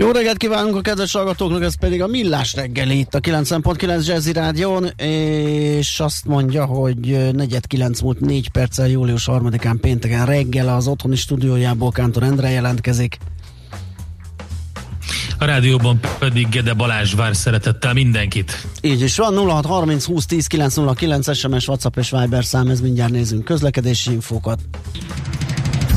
Jó reggelt kívánunk a kedves hallgatóknak, ez pedig a Millás reggeli itt a 90.9 Jazzy Rádión, és azt mondja, hogy negyed kilenc múlt négy perccel július 3-án pénteken reggel az otthoni stúdiójából Kántor Endre jelentkezik. A rádióban pedig Gede Balázs vár szeretettel mindenkit. Így is van, 0630 20 10 909 SMS, WhatsApp és Viber szám, ez mindjárt nézünk közlekedési infókat.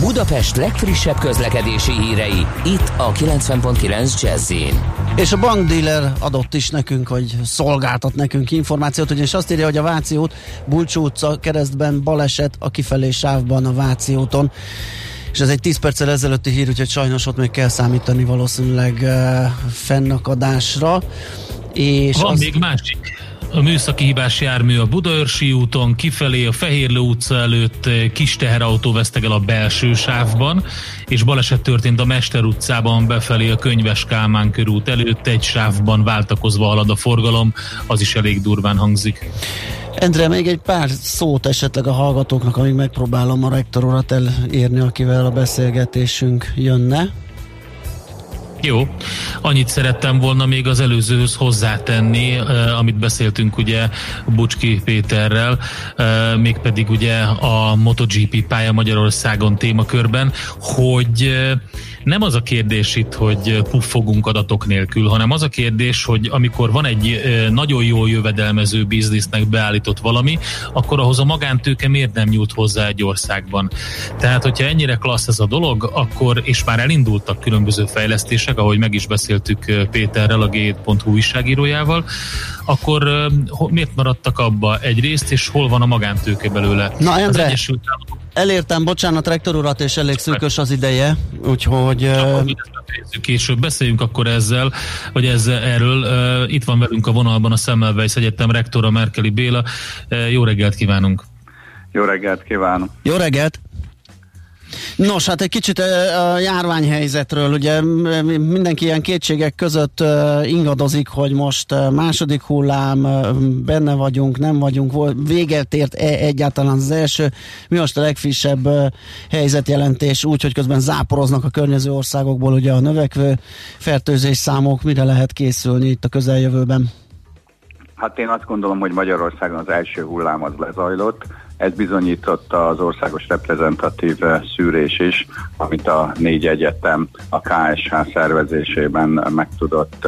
Budapest legfrissebb közlekedési hírei, itt a 90.9 jazz És a bankdíler adott is nekünk, hogy szolgáltat nekünk információt, ugyanis azt írja, hogy a Váci út, Bulcsú utca keresztben baleset a kifelé sávban a Váci úton. És ez egy 10 perccel ezelőtti hír, úgyhogy sajnos ott még kell számítani valószínűleg uh, fennakadásra. És Van az... még másik a műszaki hibás jármű a Budaörsi úton, kifelé a Fehérlő utca előtt eh, kis teherautó vesztegel a belső sávban, és baleset történt a Mester utcában befelé a Könyves Kálmán körút előtt, egy sávban váltakozva halad a forgalom, az is elég durván hangzik. Endre, még egy pár szót esetleg a hallgatóknak, amíg megpróbálom a rektororat elérni, akivel a beszélgetésünk jönne. Jó, annyit szerettem volna még az előzőhöz hozzátenni, eh, amit beszéltünk ugye Bucski Péterrel, eh, mégpedig ugye a MotoGP pálya Magyarországon témakörben, hogy eh, nem az a kérdés itt, hogy puffogunk adatok nélkül, hanem az a kérdés, hogy amikor van egy nagyon jól jövedelmező biznisznek beállított valami, akkor ahhoz a magántőke miért nem nyújt hozzá egy országban. Tehát, hogyha ennyire klassz ez a dolog, akkor, és már elindultak különböző fejlesztések, ahogy meg is beszéltük Péterrel, a G7.hu újságírójával, akkor miért maradtak abba egy részt, és hol van a magántőke belőle? Na, Endre, az Egyesült Államok Elértem, bocsánat, rektor urat, és elég szűkös az ideje, úgyhogy... Uh... Később beszéljünk akkor ezzel, vagy ezzel erről. Uh, itt van velünk a vonalban a Semmelweis Egyetem rektora Merkeli Béla. Uh, jó reggelt kívánunk! Jó reggelt kívánok! Jó reggelt! Nos, hát egy kicsit a járványhelyzetről, ugye mindenki ilyen kétségek között ingadozik, hogy most második hullám, benne vagyunk, nem vagyunk, véget ért -e egyáltalán az első. Mi most a legfrissebb helyzetjelentés, úgy, hogy közben záporoznak a környező országokból ugye a növekvő fertőzés számok, mire lehet készülni itt a közeljövőben? Hát én azt gondolom, hogy Magyarországon az első hullám az lezajlott, ez bizonyította az országos reprezentatív szűrés is, amit a négy egyetem a KSH szervezésében meg tudott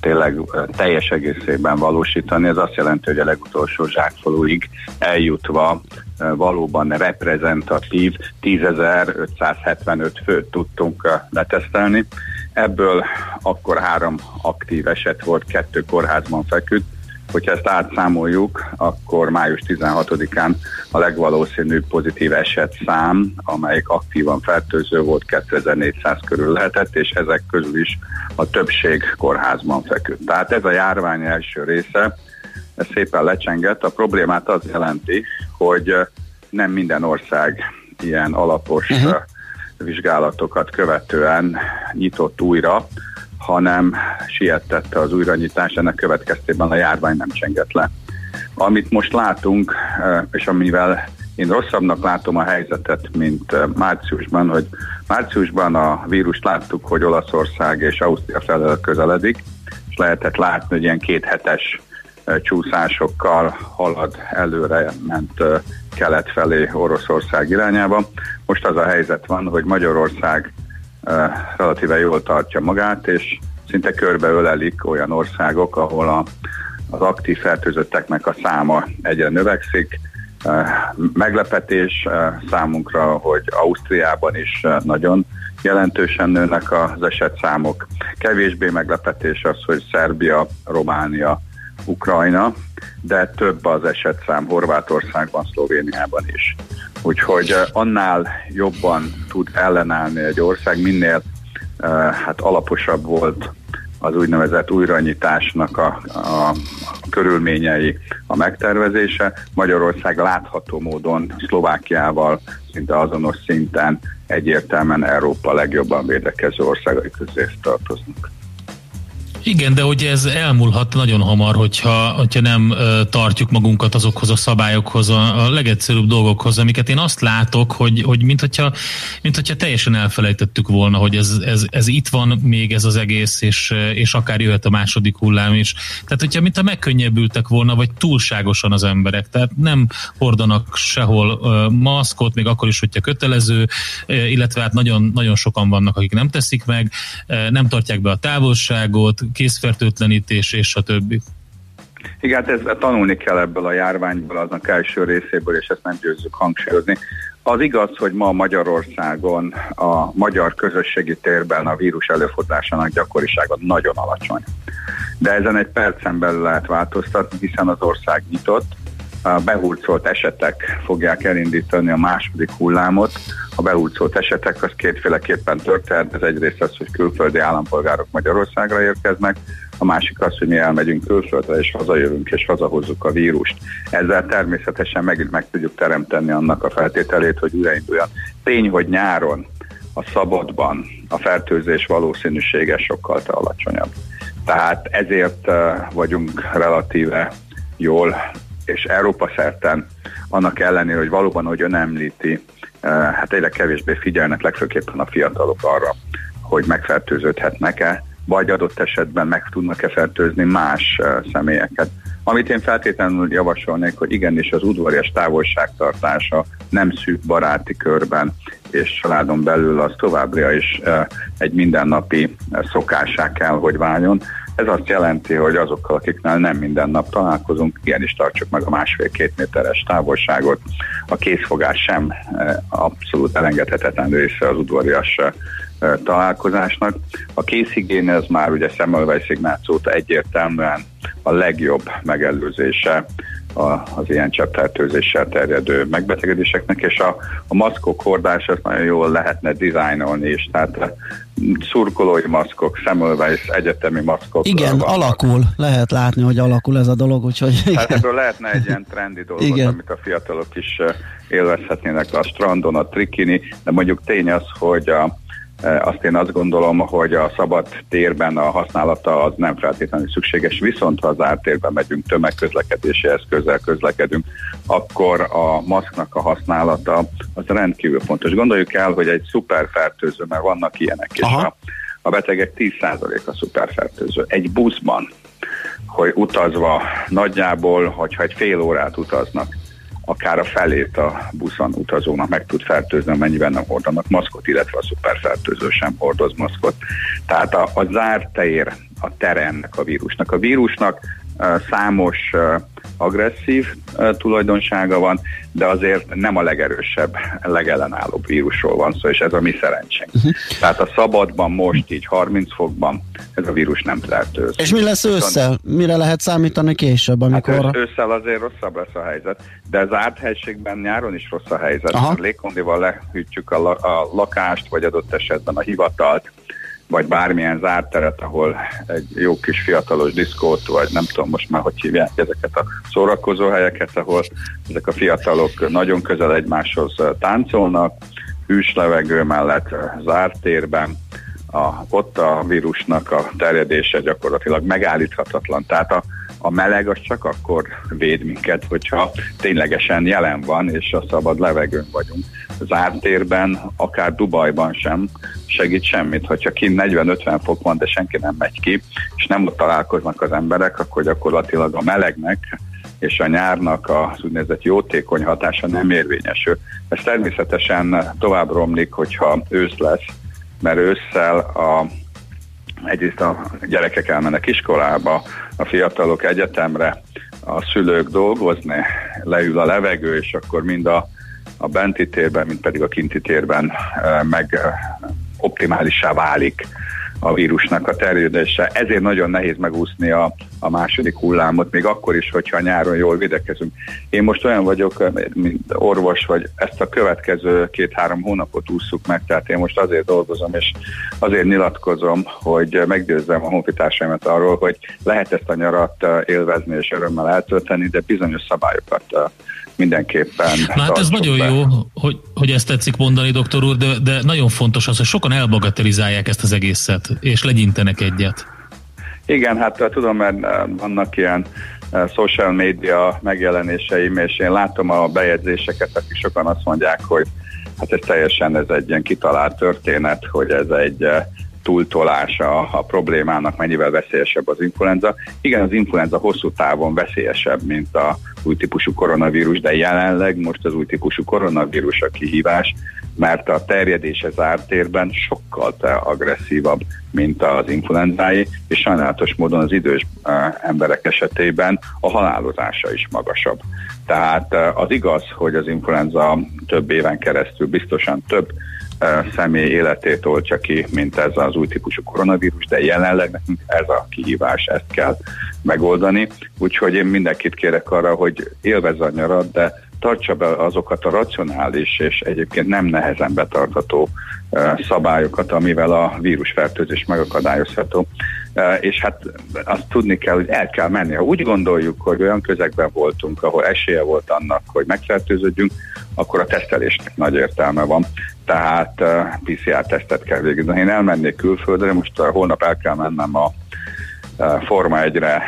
tényleg teljes egészében valósítani. Ez azt jelenti, hogy a legutolsó zsákfalúig eljutva valóban reprezentatív 10.575 főt tudtunk letesztelni. Ebből akkor három aktív eset volt, kettő kórházban feküdt, Hogyha ezt átszámoljuk, akkor május 16-án a legvalószínűbb pozitív eset szám, amelyik aktívan fertőző volt, 2400 körül lehetett, és ezek közül is a többség kórházban feküdt. Tehát ez a járvány első része, ez szépen lecsengett. A problémát az jelenti, hogy nem minden ország ilyen alapos uh-huh. vizsgálatokat követően nyitott újra, hanem sietette az újranyitás, ennek következtében a járvány nem csengett le. Amit most látunk, és amivel én rosszabbnak látom a helyzetet, mint márciusban, hogy márciusban a vírust láttuk, hogy Olaszország és Ausztria felől közeledik, és lehetett látni, hogy ilyen kéthetes csúszásokkal halad előre, ment kelet felé Oroszország irányába. Most az a helyzet van, hogy Magyarország relatíve jól tartja magát, és szinte körbeölelik olyan országok, ahol a, az aktív fertőzötteknek a száma egyre növekszik. Meglepetés számunkra, hogy Ausztriában is nagyon jelentősen nőnek az esetszámok. Kevésbé meglepetés az, hogy Szerbia, Románia, Ukrajna, de több az esetszám Horvátországban, Szlovéniában is. Úgyhogy annál jobban tud ellenállni egy ország, minél hát alaposabb volt az úgynevezett újranyitásnak a, a, a körülményei, a megtervezése. Magyarország látható módon Szlovákiával szinte azonos szinten egyértelműen Európa legjobban védekező országai közé tartoznak. Igen, de hogy ez elmúlhat nagyon hamar, hogyha, hogyha nem tartjuk magunkat azokhoz a szabályokhoz, a, a legegyszerűbb dolgokhoz, amiket én azt látok, hogy, hogy mint, hogyha, mint hogyha teljesen elfelejtettük volna, hogy ez, ez, ez itt van még ez az egész, és, és akár jöhet a második hullám is. Tehát, hogyha mint a megkönnyebbültek volna, vagy túlságosan az emberek, tehát nem hordanak sehol maszkot, még akkor is, hogyha kötelező, illetve hát nagyon, nagyon sokan vannak, akik nem teszik meg, nem tartják be a távolságot, készfertőtlenítés és a többi. Igen, hát ez, tanulni kell ebből a járványból, aznak első részéből, és ezt nem győzzük hangsúlyozni. Az igaz, hogy ma Magyarországon a magyar közösségi térben a vírus előfordulásának gyakorisága nagyon alacsony. De ezen egy percen belül lehet változtatni, hiszen az ország nyitott, a behurcolt esetek fogják elindítani a második hullámot. A behurcolt esetek az kétféleképpen történt. Ez egyrészt az, hogy külföldi állampolgárok Magyarországra érkeznek, a másik az, hogy mi elmegyünk külföldre, és hazajövünk, és hazahozzuk a vírust. Ezzel természetesen megint meg tudjuk teremteni annak a feltételét, hogy újrainduljon. Tény, hogy nyáron a szabadban a fertőzés valószínűsége sokkal alacsonyabb. Tehát ezért eh, vagyunk relatíve jól és Európa szerten annak ellenére, hogy valóban, hogy ön említi, eh, hát tényleg kevésbé figyelnek legfőképpen a fiatalok arra, hogy megfertőződhetnek-e, vagy adott esetben meg tudnak-e fertőzni más eh, személyeket. Amit én feltétlenül javasolnék, hogy igenis az udvarias távolságtartása nem szűk baráti körben és családon belül az továbbra is eh, egy mindennapi szokásá kell, hogy váljon. Ez azt jelenti, hogy azokkal, akiknál nem minden nap találkozunk, igenis tartsuk meg a másfél-két méteres távolságot. A készfogás sem eh, abszolút elengedhetetlen része az udvarias eh, találkozásnak. A készigén ez már ugye Semmelweis Ignációta egyértelműen a legjobb megelőzése az ilyen cseppfertőzéssel terjedő megbetegedéseknek, és a, a maszkok hordása azt nagyon jól lehetne dizájnolni is, tehát eh, szurkolói maszkok, Semmelweis egyetemi maszkok. Igen, vannak. alakul, lehet látni, hogy alakul ez a dolog, úgyhogy igen. Hát ebből lehetne egy ilyen trendi dolgot, igen. amit a fiatalok is eh, élvezhetnének a strandon, a trikini, de mondjuk tény az, hogy a azt én azt gondolom, hogy a szabad térben a használata az nem feltétlenül szükséges, viszont ha az ártérben megyünk, tömegközlekedési eszközzel közlekedünk, akkor a maszknak a használata az rendkívül fontos. Gondoljuk el, hogy egy szuperfertőző, mert vannak ilyenek is, a, a betegek 10%-a szuperfertőző. Egy buszban, hogy utazva nagyjából, hogyha egy fél órát utaznak, akár a felét a buszon utazónak meg tud fertőzni, amennyiben nem hordanak maszkot, illetve a szuperfertőző sem hordoz maszkot. Tehát a, a zárt tér a terennek a vírusnak. A vírusnak számos agresszív tulajdonsága van, de azért nem a legerősebb, legellenállóbb vírusról van szó, és ez a mi szerencsénk. Uh-huh. Tehát a szabadban most így 30 fokban ez a vírus nem fertőz. És mi lesz ősszel? Mire lehet számítani később, amikor... Hát ősszel azért rosszabb lesz a helyzet, de az árt helységben nyáron is rossz a helyzet. Aha. Légkondival lehűtjük a, la- a lakást, vagy adott esetben a hivatalt, vagy bármilyen zárt teret, ahol egy jó kis fiatalos diszkót, vagy nem tudom most már, hogy hívják ezeket a szórakozó helyeket, ahol ezek a fiatalok nagyon közel egymáshoz táncolnak, hűs levegő mellett zárt térben, a, ott a vírusnak a terjedése gyakorlatilag megállíthatatlan. Tehát a, a meleg az csak akkor véd minket, hogyha ténylegesen jelen van, és a szabad levegőn vagyunk. Zárt térben, akár Dubajban sem segít semmit, hogyha kint 40-50 fok van, de senki nem megy ki, és nem ott találkoznak az emberek, akkor gyakorlatilag a melegnek és a nyárnak az úgynevezett jótékony hatása nem érvényesül. Ez természetesen tovább romlik, hogyha ősz lesz, mert ősszel a egyrészt a gyerekek elmennek iskolába, a fiatalok egyetemre, a szülők dolgozni, leül a levegő, és akkor mind a, a benti térben, mind pedig a kinti térben meg optimálissá válik a vírusnak a terjedése. Ezért nagyon nehéz megúszni a, a második hullámot, még akkor is, hogyha nyáron jól védekezünk. Én most olyan vagyok, mint orvos, vagy ezt a következő két-három hónapot ússzuk meg, tehát én most azért dolgozom, és azért nyilatkozom, hogy meggyőzzem a honfitársaimat arról, hogy lehet ezt a nyarat élvezni és örömmel eltölteni, de bizonyos szabályokat mindenképpen. Na hát ez nagyon be. jó, hogy, hogy ezt tetszik mondani, doktor úr, de, de nagyon fontos az, hogy sokan elbagatelizálják ezt az egészet, és legyintenek egyet. Igen, hát tudom, mert vannak ilyen social media megjelenéseim, és én látom a bejegyzéseket, akik sokan azt mondják, hogy hát ez teljesen ez egy ilyen kitalált történet, hogy ez egy túltolása a problémának, mennyivel veszélyesebb az influenza. Igen, az influenza hosszú távon veszélyesebb, mint a új típusú koronavírus, de jelenleg most az új típusú koronavírus a kihívás, mert a terjedése zárt térben sokkal agresszívabb, mint az influenzái, és sajnálatos módon az idős emberek esetében a halálozása is magasabb. Tehát az igaz, hogy az influenza több éven keresztül biztosan több személy életét oltja ki, mint ez az új típusú koronavírus, de jelenleg nekünk ez a kihívás, ezt kell megoldani. Úgyhogy én mindenkit kérek arra, hogy élvezze a nyarat, de tartsa be azokat a racionális és egyébként nem nehezen betartató szabályokat, amivel a vírusfertőzés megakadályozható. És hát azt tudni kell, hogy el kell menni. Ha úgy gondoljuk, hogy olyan közegben voltunk, ahol esélye volt annak, hogy megfertőződjünk, akkor a tesztelésnek nagy értelme van. Tehát PCR tesztet kell végezni. Én elmennék külföldre, most holnap el kell mennem a Forma 1-re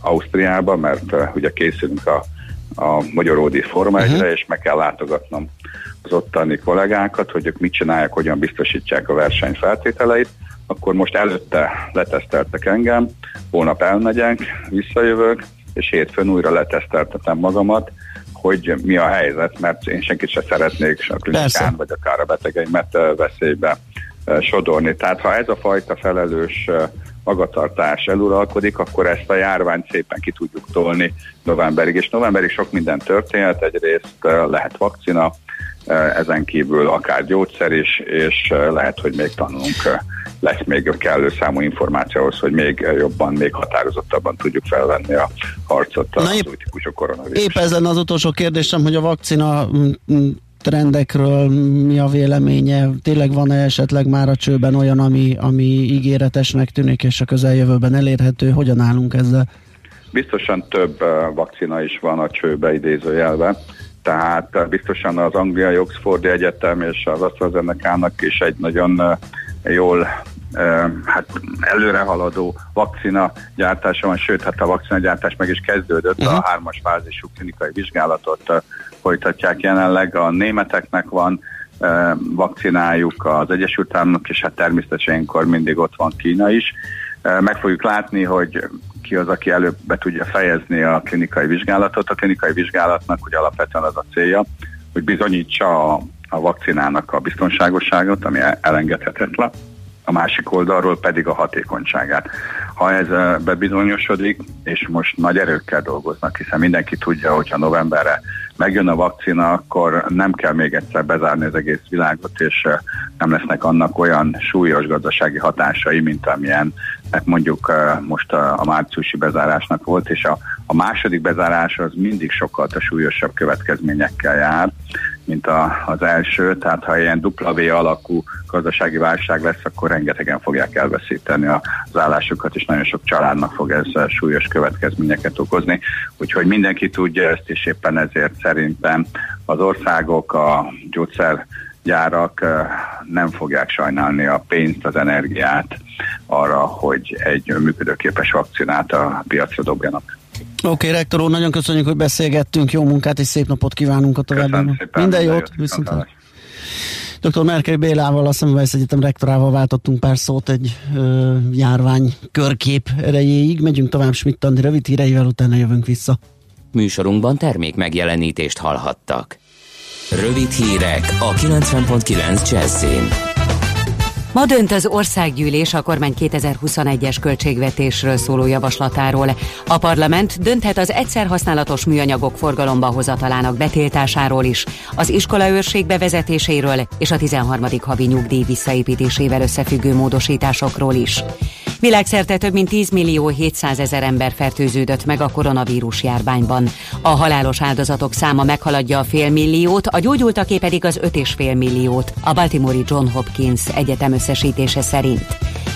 Ausztriába, mert ugye készülünk a a Magyaródi Forma uh-huh. és meg kell látogatnom az ottani kollégákat, hogy ők mit csinálják, hogyan biztosítsák a verseny feltételeit. Akkor most előtte leteszteltek engem, holnap elmegyek, visszajövök, és hétfőn újra leteszteltetem magamat, hogy mi a helyzet, mert én senkit se szeretnék a klinikán, vagy akár a betegeimet veszélybe sodorni. Tehát ha ez a fajta felelős magatartás eluralkodik, akkor ezt a járványt szépen ki tudjuk tolni novemberig. És novemberig sok minden történhet, egyrészt lehet vakcina, ezen kívül akár gyógyszer is, és lehet, hogy még tanulunk lesz még kellő számú információhoz, hogy még jobban, még határozottabban tudjuk felvenni a harcot az épp, új típusú koronavírus. Épp ez lenne az utolsó kérdésem, hogy a vakcina trendekről mi a véleménye? Tényleg van-e esetleg már a csőben olyan, ami, ami ígéretesnek tűnik, és a közeljövőben elérhető? Hogyan állunk ezzel? Biztosan több vakcina is van a csőbe idézőjelve, tehát biztosan az Angliai Oxfordi Egyetem és az AstraZeneca-nak is egy nagyon jól hát előre haladó vakcina gyártása van, sőt, hát a vakcina gyártás meg is kezdődött, uh-huh. a hármas fázisú klinikai vizsgálatot folytatják jelenleg. A németeknek van vakcinájuk, az Egyesült Államok, és hát természetesen mindig ott van Kína is. Meg fogjuk látni, hogy ki az, aki előbb be tudja fejezni a klinikai vizsgálatot. A klinikai vizsgálatnak ugye alapvetően az a célja, hogy bizonyítsa a, a vakcinának a biztonságosságot, ami elengedhetetlen a másik oldalról pedig a hatékonyságát. Ha ez bebizonyosodik, és most nagy erőkkel dolgoznak, hiszen mindenki tudja, hogyha novemberre megjön a vakcina, akkor nem kell még egyszer bezárni az egész világot, és nem lesznek annak olyan súlyos gazdasági hatásai, mint amilyen mondjuk eh, most a, a márciusi bezárásnak volt, és a, a második bezárás az mindig sokkal súlyosabb következményekkel jár, mint a, az első, tehát ha ilyen W alakú gazdasági válság lesz, akkor rengetegen fogják elveszíteni az állásukat, és nagyon sok családnak fog ez súlyos következményeket okozni. Úgyhogy mindenki tudja ezt, és éppen ezért szerintem az országok, a gyógyszer gyárak eh, nem fogják sajnálni a pénzt, az energiát arra, hogy egy működőképes vakcinát a piacra dobjanak. Oké, okay, rektor úr, nagyon köszönjük, hogy beszélgettünk, jó munkát és szép napot kívánunk a továbbiakban. Minden, jót, viszont. Dr. Merkel Bélával, a Szemüvegsz Egyetem rektorával váltottunk pár szót egy ö, járvány körkép erejéig. Megyünk tovább Schmidt Andi rövid híreivel, utána jövünk vissza. Műsorunkban termék megjelenítést hallhattak. Rövid hírek a 90.9 Jazzin. Ma dönt az országgyűlés a kormány 2021-es költségvetésről szóló javaslatáról. A parlament dönthet az egyszer használatos műanyagok forgalomba hozatalának betiltásáról is, az iskolaőrség bevezetéséről és a 13. havi nyugdíj visszaépítésével összefüggő módosításokról is. Világszerte több mint 10 millió 700 ezer ember fertőződött meg a koronavírus járványban. A halálos áldozatok száma meghaladja a fél milliót, a gyógyultaké pedig az 5,5 milliót, a Baltimore John Hopkins egyetem összesítése szerint.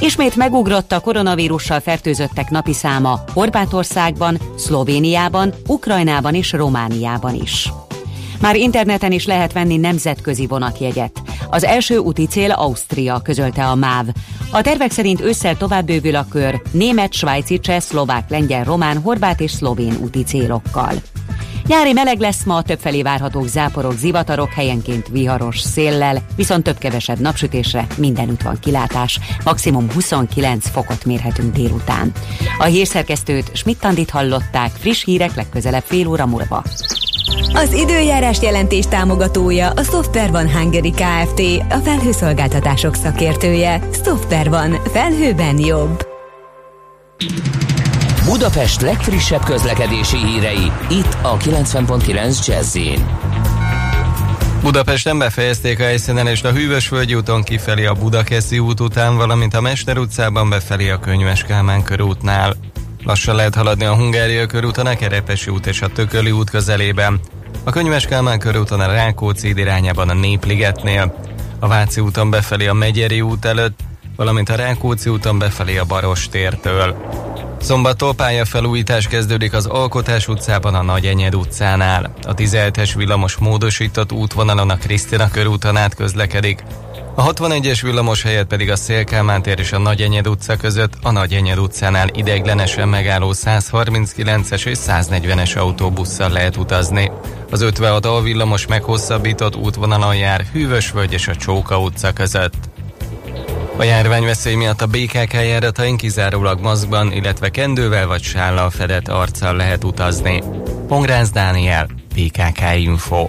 Ismét megugrott a koronavírussal fertőzöttek napi száma Horvátországban, Szlovéniában, Ukrajnában és Romániában is. Már interneten is lehet venni nemzetközi vonatjegyet. Az első úti cél Ausztria, közölte a MÁV. A tervek szerint ősszel tovább bővül a kör német, svájci, cseh, szlovák, lengyel, román, horvát és szlovén úti célokkal. Nyári meleg lesz ma, többfelé várhatók záporok, zivatarok, helyenként viharos széllel, viszont több-kevesebb napsütésre mindenütt van kilátás. Maximum 29 fokot mérhetünk délután. A hírszerkesztőt Schmidt-Tandit hallották, friss hírek legközelebb fél óra múlva. Az időjárás jelentés támogatója a Software van Hungary Kft. A felhőszolgáltatások szakértője. Software van. Felhőben jobb. Budapest legfrissebb közlekedési hírei, itt a 90.9 jazz Budapesten befejezték a helyszínen és a Hűvösvölgyi úton kifelé a Budakeszi út után, valamint a Mester utcában befelé a Könyves Kálmán körútnál. Lassan lehet haladni a Hungária körúton, a Kerepesi út és a Tököli út közelében. A Könyves Kálmán körúton a Rákóczi irányában a Népligetnél, a Váci úton befelé a Megyeri út előtt, valamint a Rákóczi úton befelé a Baros tértől. Szombattól pályafelújítás kezdődik az Alkotás utcában a Nagy Enyed utcánál. A 17-es villamos módosított útvonalon a Krisztina körúton át közlekedik, a 61-es villamos helyett pedig a Szélkámán tér és a Nagyenyed utca között a Nagyenyed utcánál ideiglenesen megálló 139-es és 140-es autóbusszal lehet utazni. Az 56 a villamos meghosszabbított útvonalon jár Hűvösvölgy és a Csóka utca között. A járványveszély miatt a BKK járatain kizárólag maszkban, illetve kendővel vagy sállal fedett arccal lehet utazni. Pongrász Dániel, BKK Info.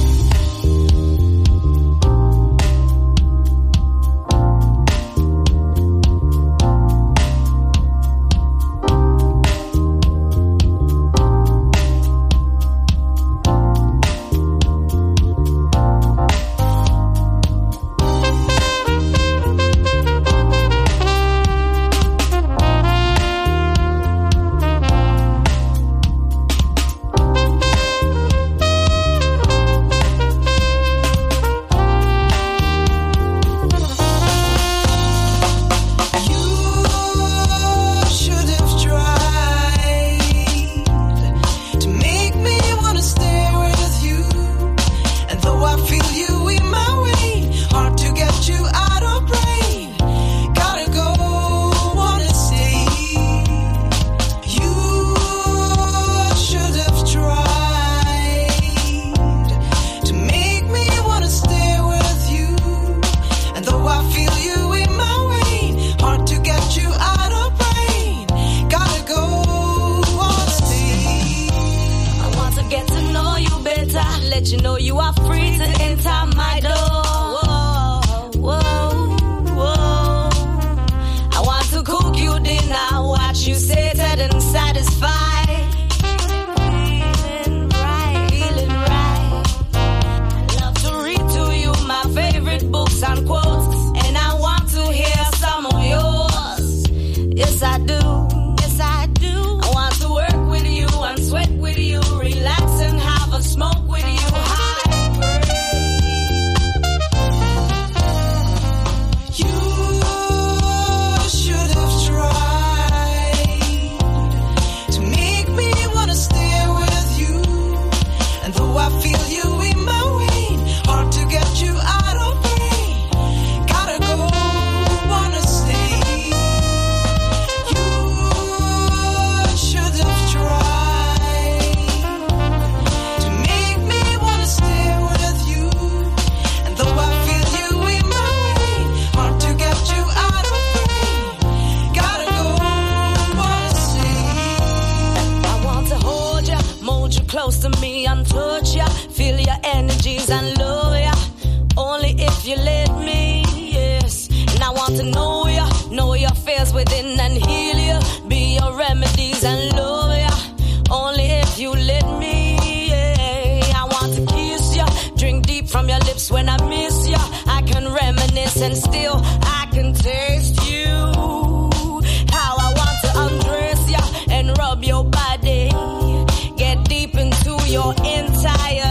entire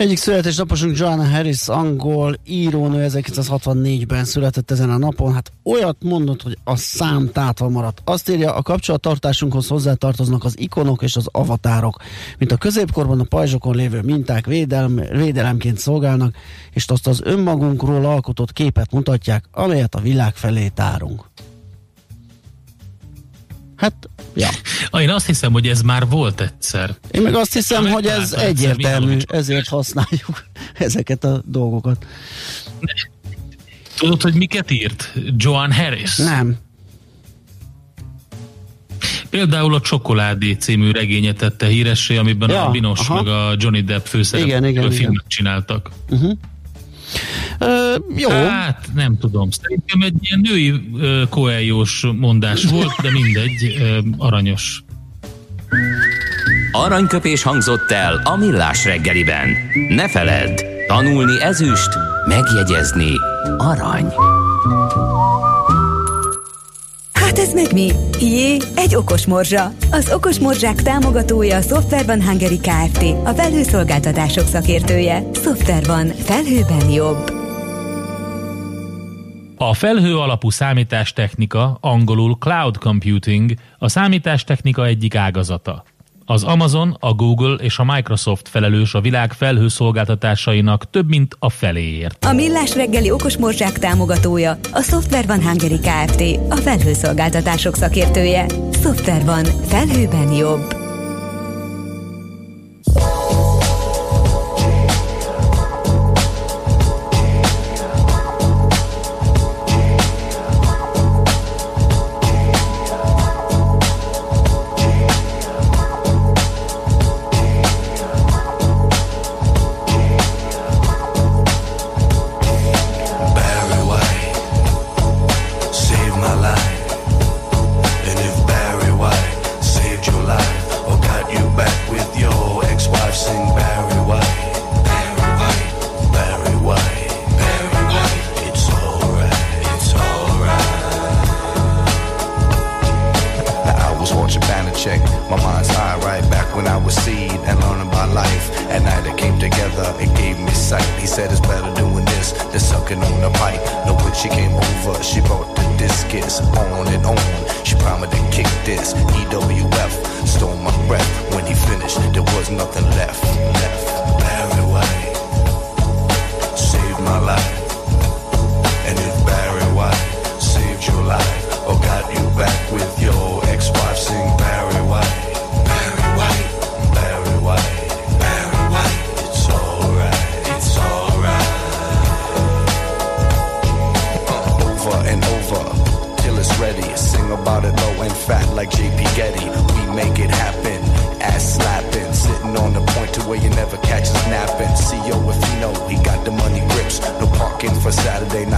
Egyik születésnaposunk Joanna Harris, angol írónő, 1964-ben született ezen a napon. Hát olyat mondott, hogy a szám tátva maradt. Azt írja, a kapcsolattartásunkhoz hozzátartoznak az ikonok és az avatárok, mint a középkorban a pajzsokon lévő minták védelm, védelemként szolgálnak, és azt az önmagunkról alkotott képet mutatják, amelyet a világ felé tárunk. Hát, ja. Ah, Én azt hiszem, hogy ez már volt egyszer. Én meg azt hiszem, hogy ez egyértelmű, ezért használjuk ezeket a dolgokat. Tudod, hogy miket írt Joan Harris? Nem. Például a Csokoládé című regényet tette híressé, amiben Ja, a Binos aha. meg a Johnny Depp főszerep Igen, igen, filmet igen. csináltak. Ö, jó. Hát nem tudom. Szerintem egy ilyen női koeljós mondás volt, de mindegy, ö, aranyos. Aranyköpés hangzott el a millás reggeliben. Ne feledd, tanulni ezüst, megjegyezni arany. Ez meg mi? Jé, egy okos morzsa. Az okos morzsák támogatója a Software van Hungary Kft. A felhőszolgáltatások szakértője. Software van. Felhőben jobb. A felhő alapú számítástechnika, angolul cloud computing, a számítástechnika egyik ágazata. Az Amazon, a Google és a Microsoft felelős a világ felhőszolgáltatásainak több mint a feléért. A millás reggeli okos morzsák támogatója a Software van Hungary Kft. A felhőszolgáltatások szakértője. Software van. Felhőben jobb.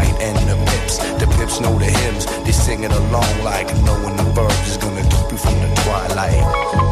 Night and the pips. The pips know the hymns, they singing along like knowing the verbs is gonna keep you from the twilight.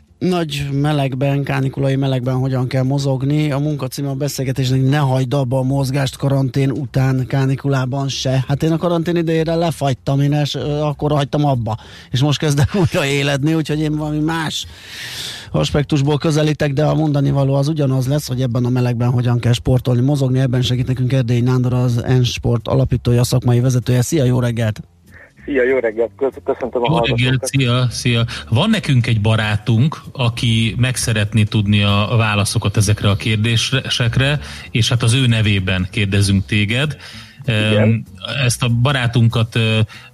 nagy melegben, kánikulai melegben hogyan kell mozogni. A munkacíme a beszélgetésnek ne hagyd abba a mozgást karantén után kánikulában se. Hát én a karantén idejére lefagytam, én es, akkor hagytam abba. És most kezdem újra éledni, úgyhogy én valami más aspektusból közelítek, de a mondani való az ugyanaz lesz, hogy ebben a melegben hogyan kell sportolni, mozogni. Ebben segít nekünk Erdélyi Nándor, az N-Sport alapítója, szakmai vezetője. Szia, jó reggelt! Szia, jó reggelt, Kösz- köszöntöm a Jó reggelt, szia, szia. Van nekünk egy barátunk, aki meg szeretné tudni a válaszokat ezekre a kérdésekre, és hát az ő nevében kérdezünk téged. Igen. Ezt a barátunkat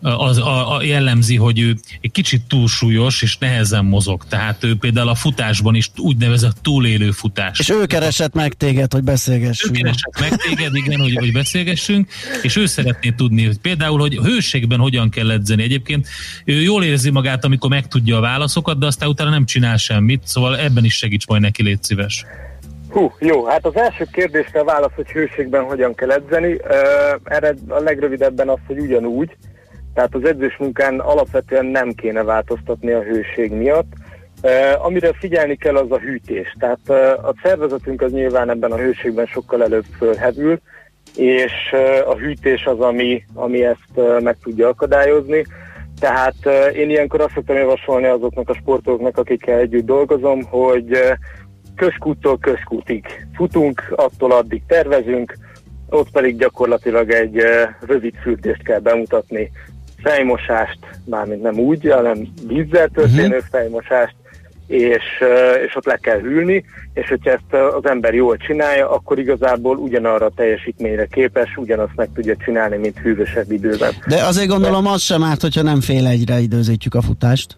az, a, a jellemzi, hogy ő egy kicsit túlsúlyos és nehezen mozog. Tehát ő például a futásban is úgynevezett túlélő futás. És ő keresett meg téged, hogy Ő beszélgessünk. keresett meg téged, igen, hogy, hogy beszélgessünk, és ő szeretné tudni, hogy például, hogy hőségben hogyan kell edzeni. Egyébként ő jól érzi magát, amikor megtudja a válaszokat, de aztán utána nem csinál semmit, szóval ebben is segíts majd neki, légy szíves. Hú, jó, hát az első kérdésre válasz, hogy hőségben hogyan kell edzeni. Uh, erre a legrövidebben az, hogy ugyanúgy. Tehát az edzős munkán alapvetően nem kéne változtatni a hőség miatt. Uh, amire figyelni kell, az a hűtés. Tehát uh, a szervezetünk az nyilván ebben a hőségben sokkal előbb fölhevül, és uh, a hűtés az, ami, ami ezt uh, meg tudja akadályozni. Tehát uh, én ilyenkor azt szoktam javasolni azoknak a sportolóknak, akikkel együtt dolgozom, hogy uh, közkúttól közkútig futunk, attól addig tervezünk, ott pedig gyakorlatilag egy rövid fürdést kell bemutatni, fejmosást, mármint nem úgy, hanem vízzel történő uh-huh. fejmosást, és, és ott le kell hűlni, és hogyha ezt az ember jól csinálja, akkor igazából ugyanarra a teljesítményre képes, ugyanazt meg tudja csinálni, mint hűvösebb időben. De azért gondolom az sem árt, hogyha nem fél egyre időzítjük a futást.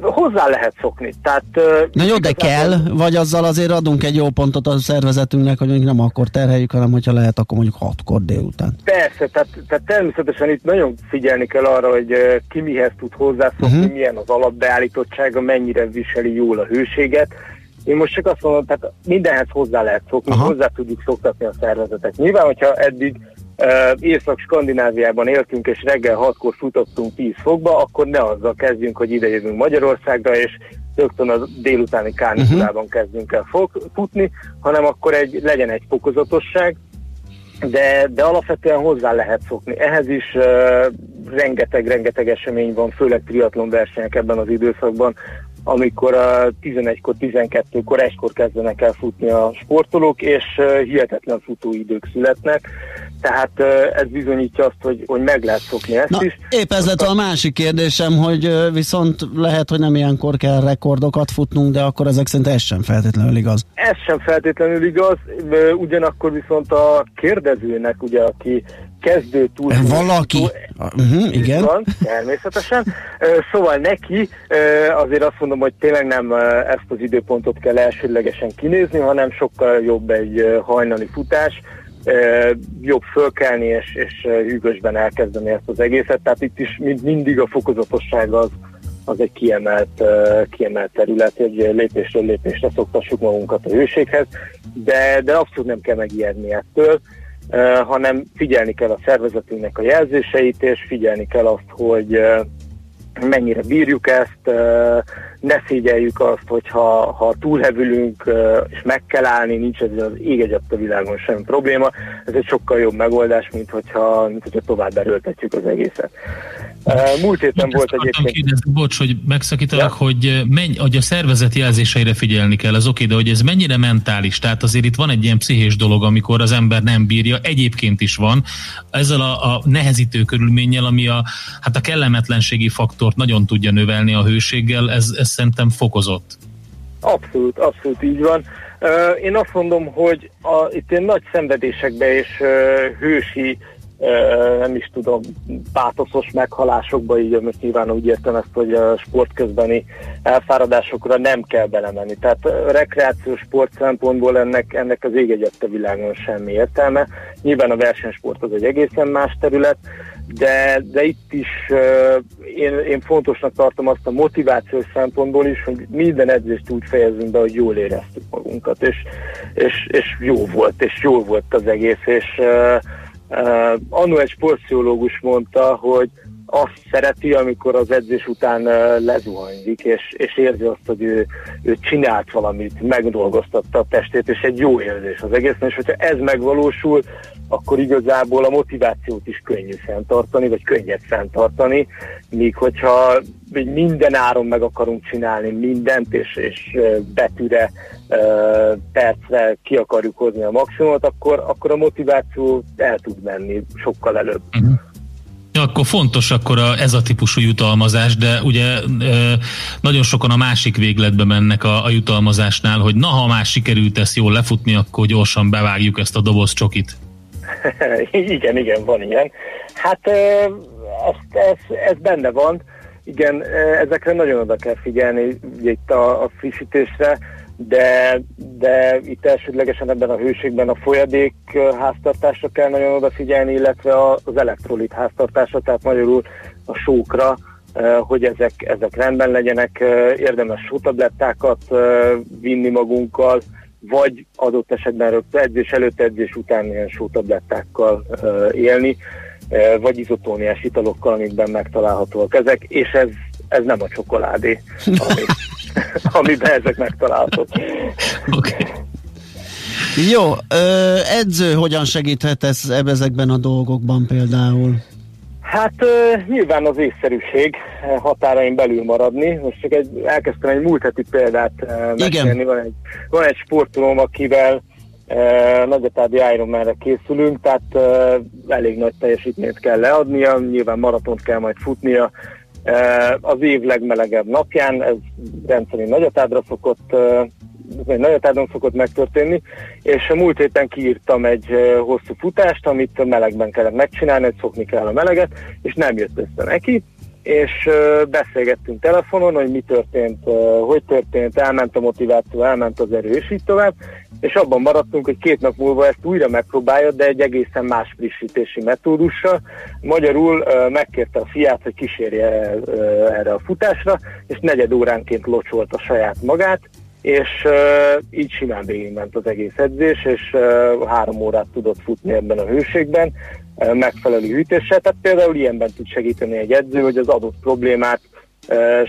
Hozzá lehet szokni. Tehát, Na jó, de kell, vagy azzal azért adunk egy jó pontot a szervezetünknek, hogy mondjuk nem akkor terheljük, hanem hogyha lehet, akkor mondjuk hatkor délután. Persze, tehát, tehát természetesen itt nagyon figyelni kell arra, hogy ki mihez tud hozzászokni, uh-huh. milyen az alapbeállítottsága, mennyire viseli jól a hőséget. Én most csak azt mondom, tehát mindenhez hozzá lehet szokni, Aha. hozzá tudjuk szoktatni a szervezetet. Nyilván, hogyha eddig Észak-Skandináviában éltünk, és reggel 6-kor futottunk 10 fokba, akkor ne azzal kezdjünk, hogy ide jövünk Magyarországra, és rögtön a délutáni kánikulában uh-huh. kezdünk el futni, hanem akkor egy, legyen egy fokozatosság, de, de alapvetően hozzá lehet szokni. Ehhez is uh, rengeteg-rengeteg esemény van, főleg triatlon versenyek ebben az időszakban, amikor a 11-kor, 12-kor, 1-kor kezdenek el futni a sportolók, és hihetetlen futóidők születnek, tehát ez bizonyítja azt, hogy, hogy meg lehet szokni ezt Na, is. épp ez lett a másik kérdésem, hogy viszont lehet, hogy nem ilyenkor kell rekordokat futnunk, de akkor ezek szerint ez sem feltétlenül igaz. Ez sem feltétlenül igaz, ugyanakkor viszont a kérdezőnek, ugye, aki kezdő túl... Valaki? Uh-huh, igen. Van, természetesen. Szóval neki azért azt mondom, hogy tényleg nem ezt az időpontot kell elsődlegesen kinézni, hanem sokkal jobb egy hajnali futás, jobb fölkelni és, és hűvösben elkezdeni ezt az egészet. Tehát itt is mind, mindig a fokozatosság az, az egy kiemelt, kiemelt terület, hogy lépésről lépésre szoktassuk magunkat a hőséghez, de, de abszolút nem kell megijedni ettől, hanem figyelni kell a szervezetünknek a jelzéseit, és figyelni kell azt, hogy mennyire bírjuk ezt, ne szégyeljük azt, hogyha ha túlhevülünk és meg kell állni, nincs ez az ég a világon sem probléma. Ez egy sokkal jobb megoldás, mint hogyha, mint hogyha tovább erőltetjük az egészet. Múlt héten Ezt volt egyébként... kérdezni, bocs, hogy megszakítalak, Ja. hogy, menny, hogy a szervezet jelzéseire figyelni kell, az oké, de hogy ez mennyire mentális, tehát azért itt van egy ilyen pszichés dolog, amikor az ember nem bírja, egyébként is van, ezzel a, a nehezítő körülménnyel, ami a, hát a kellemetlenségi faktort nagyon tudja növelni a hőséggel, ez, ez szerintem fokozott. Abszolút, abszolút így van. Én azt mondom, hogy a, itt ilyen nagy szenvedésekbe és hősi, nem is tudom, pátoszos meghalásokba, így most nyilván úgy értem ezt, hogy a sport közbeni elfáradásokra nem kell belemenni. Tehát rekreációs sport szempontból ennek, ennek az ég egyette világon semmi értelme. Nyilván a versenysport az egy egészen más terület, de, de itt is én, én fontosnak tartom azt a motivációs szempontból is, hogy minden edzést úgy fejezünk be, hogy jól éreztük magunkat, és, és, és jó volt, és jó volt az egész, és uh, annó egy sportpszichológus mondta, hogy azt szereti, amikor az edzés után uh, lezuhanyzik, és, és érzi azt, hogy ő, ő csinált valamit, megdolgoztatta a testét, és egy jó érzés az egész, és hogyha ez megvalósul, akkor igazából a motivációt is könnyű fenntartani, vagy könnyebb fenntartani, míg hogyha minden áron meg akarunk csinálni mindent, és, és betűre, percre ki akarjuk hozni a maximumot, akkor, akkor a motiváció el tud menni sokkal előbb. Akkor fontos akkor a, ez a típusú jutalmazás, de ugye ö, nagyon sokan a másik végletbe mennek a, a jutalmazásnál, hogy na, ha már sikerült ezt jól lefutni, akkor gyorsan bevágjuk ezt a doboz csokit. igen, igen, van ilyen. Hát ö, ez, ez, ez benne van. Igen, ezekre nagyon oda kell figyelni ugye itt a, a frissítésre, de, de itt elsődlegesen ebben a hőségben a folyadék háztartásra kell nagyon odafigyelni, illetve az elektrolit háztartásra, tehát magyarul a sókra, hogy ezek, ezek rendben legyenek, érdemes sótablettákat vinni magunkkal, vagy adott esetben rögtön edzés előtt, edzés után ilyen sótablettákkal élni, vagy izotóniás italokkal, amikben megtalálhatóak ezek, és ez, ez nem a csokoládé, ami, amiben ezek megtalálhatók. Okay. Jó, ö, edző hogyan segíthet ez, ezekben a dolgokban például? Hát ö, nyilván az észszerűség ö, határain belül maradni. Most csak egy, elkezdtem egy múlt heti példát ö, mesélni. Van egy, van egy sportolóm, akivel uh, Nagyatádi Ironmanre készülünk, tehát ö, elég nagy teljesítményt kell leadnia, nyilván maratont kell majd futnia. Az év legmelegebb napján, ez rendszerint Nagyatádra szokott vagy Nagyatádon szokott megtörténni, és múlt héten kiírtam egy hosszú futást, amit melegben kellett megcsinálni, hogy szokni kell a meleget, és nem jött össze neki, és beszélgettünk telefonon, hogy mi történt, hogy történt, elment a motiváció, elment az erő, és így tovább, és abban maradtunk, hogy két nap múlva ezt újra megpróbálja, de egy egészen más frissítési metódussal. Magyarul megkérte a fiát, hogy kísérje erre a futásra, és negyed óránként locsolta saját magát, és uh, így simán végigment az egész edzés, és uh, három órát tudott futni ebben a hőségben, megfelelő hűtéssel, tehát például ilyenben tud segíteni egy edző, hogy az adott problémát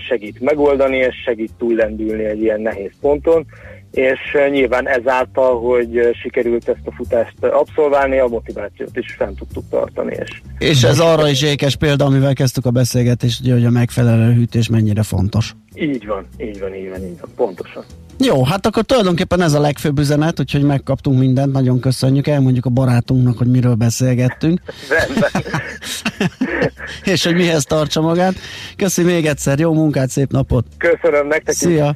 segít megoldani, és segít túllendülni egy ilyen nehéz ponton, és nyilván ezáltal, hogy sikerült ezt a futást abszolválni, a motivációt is fent tudtuk tartani. És, És ez arra is ékes példa, amivel kezdtük a beszélgetést, ugye, hogy a megfelelő hűtés mennyire fontos. így van, így van, így van, így van, pontosan. Jó, hát akkor tulajdonképpen ez a legfőbb üzenet, úgyhogy megkaptunk mindent, nagyon köszönjük, elmondjuk a barátunknak, hogy miről beszélgettünk, és hogy mihez tartsa magát. Köszi még egyszer, jó munkát, szép napot! Köszönöm nektek. Szia.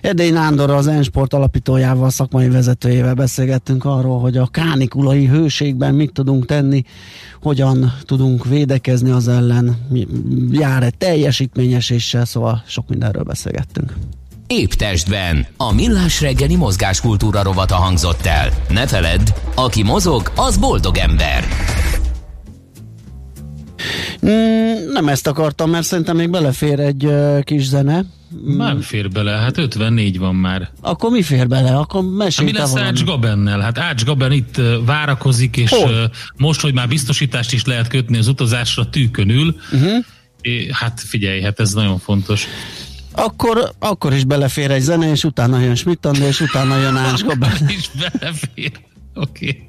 Edély Nándorral, az Ensport alapítójával, szakmai vezetőjével beszélgettünk arról, hogy a kánikulai hőségben mit tudunk tenni, hogyan tudunk védekezni az ellen, mi- jár egy teljesítményeséssel, szóval sok mindenről beszélgettünk. Épp testben. A millás reggeli mozgáskultúra rovata hangzott el. Ne feledd, aki mozog, az boldog ember. Mm, nem ezt akartam, mert szerintem még belefér egy uh, kis zene. Nem fér bele, hát 54 van már. Akkor mi fér bele? Akkor Hát mesélj mi lesz valami. Ács Gabennel? Hát Ács Gaben itt várakozik, és Hol? ö, most, hogy már biztosítást is lehet kötni az utazásra tűkön ül, Uh-huh. é, hát figyelj, hát ez nagyon fontos. Akkor, akkor is belefér egy zene, és utána jön Schmidt és utána jön Ács Gabán. is belefér. Oké. Okay.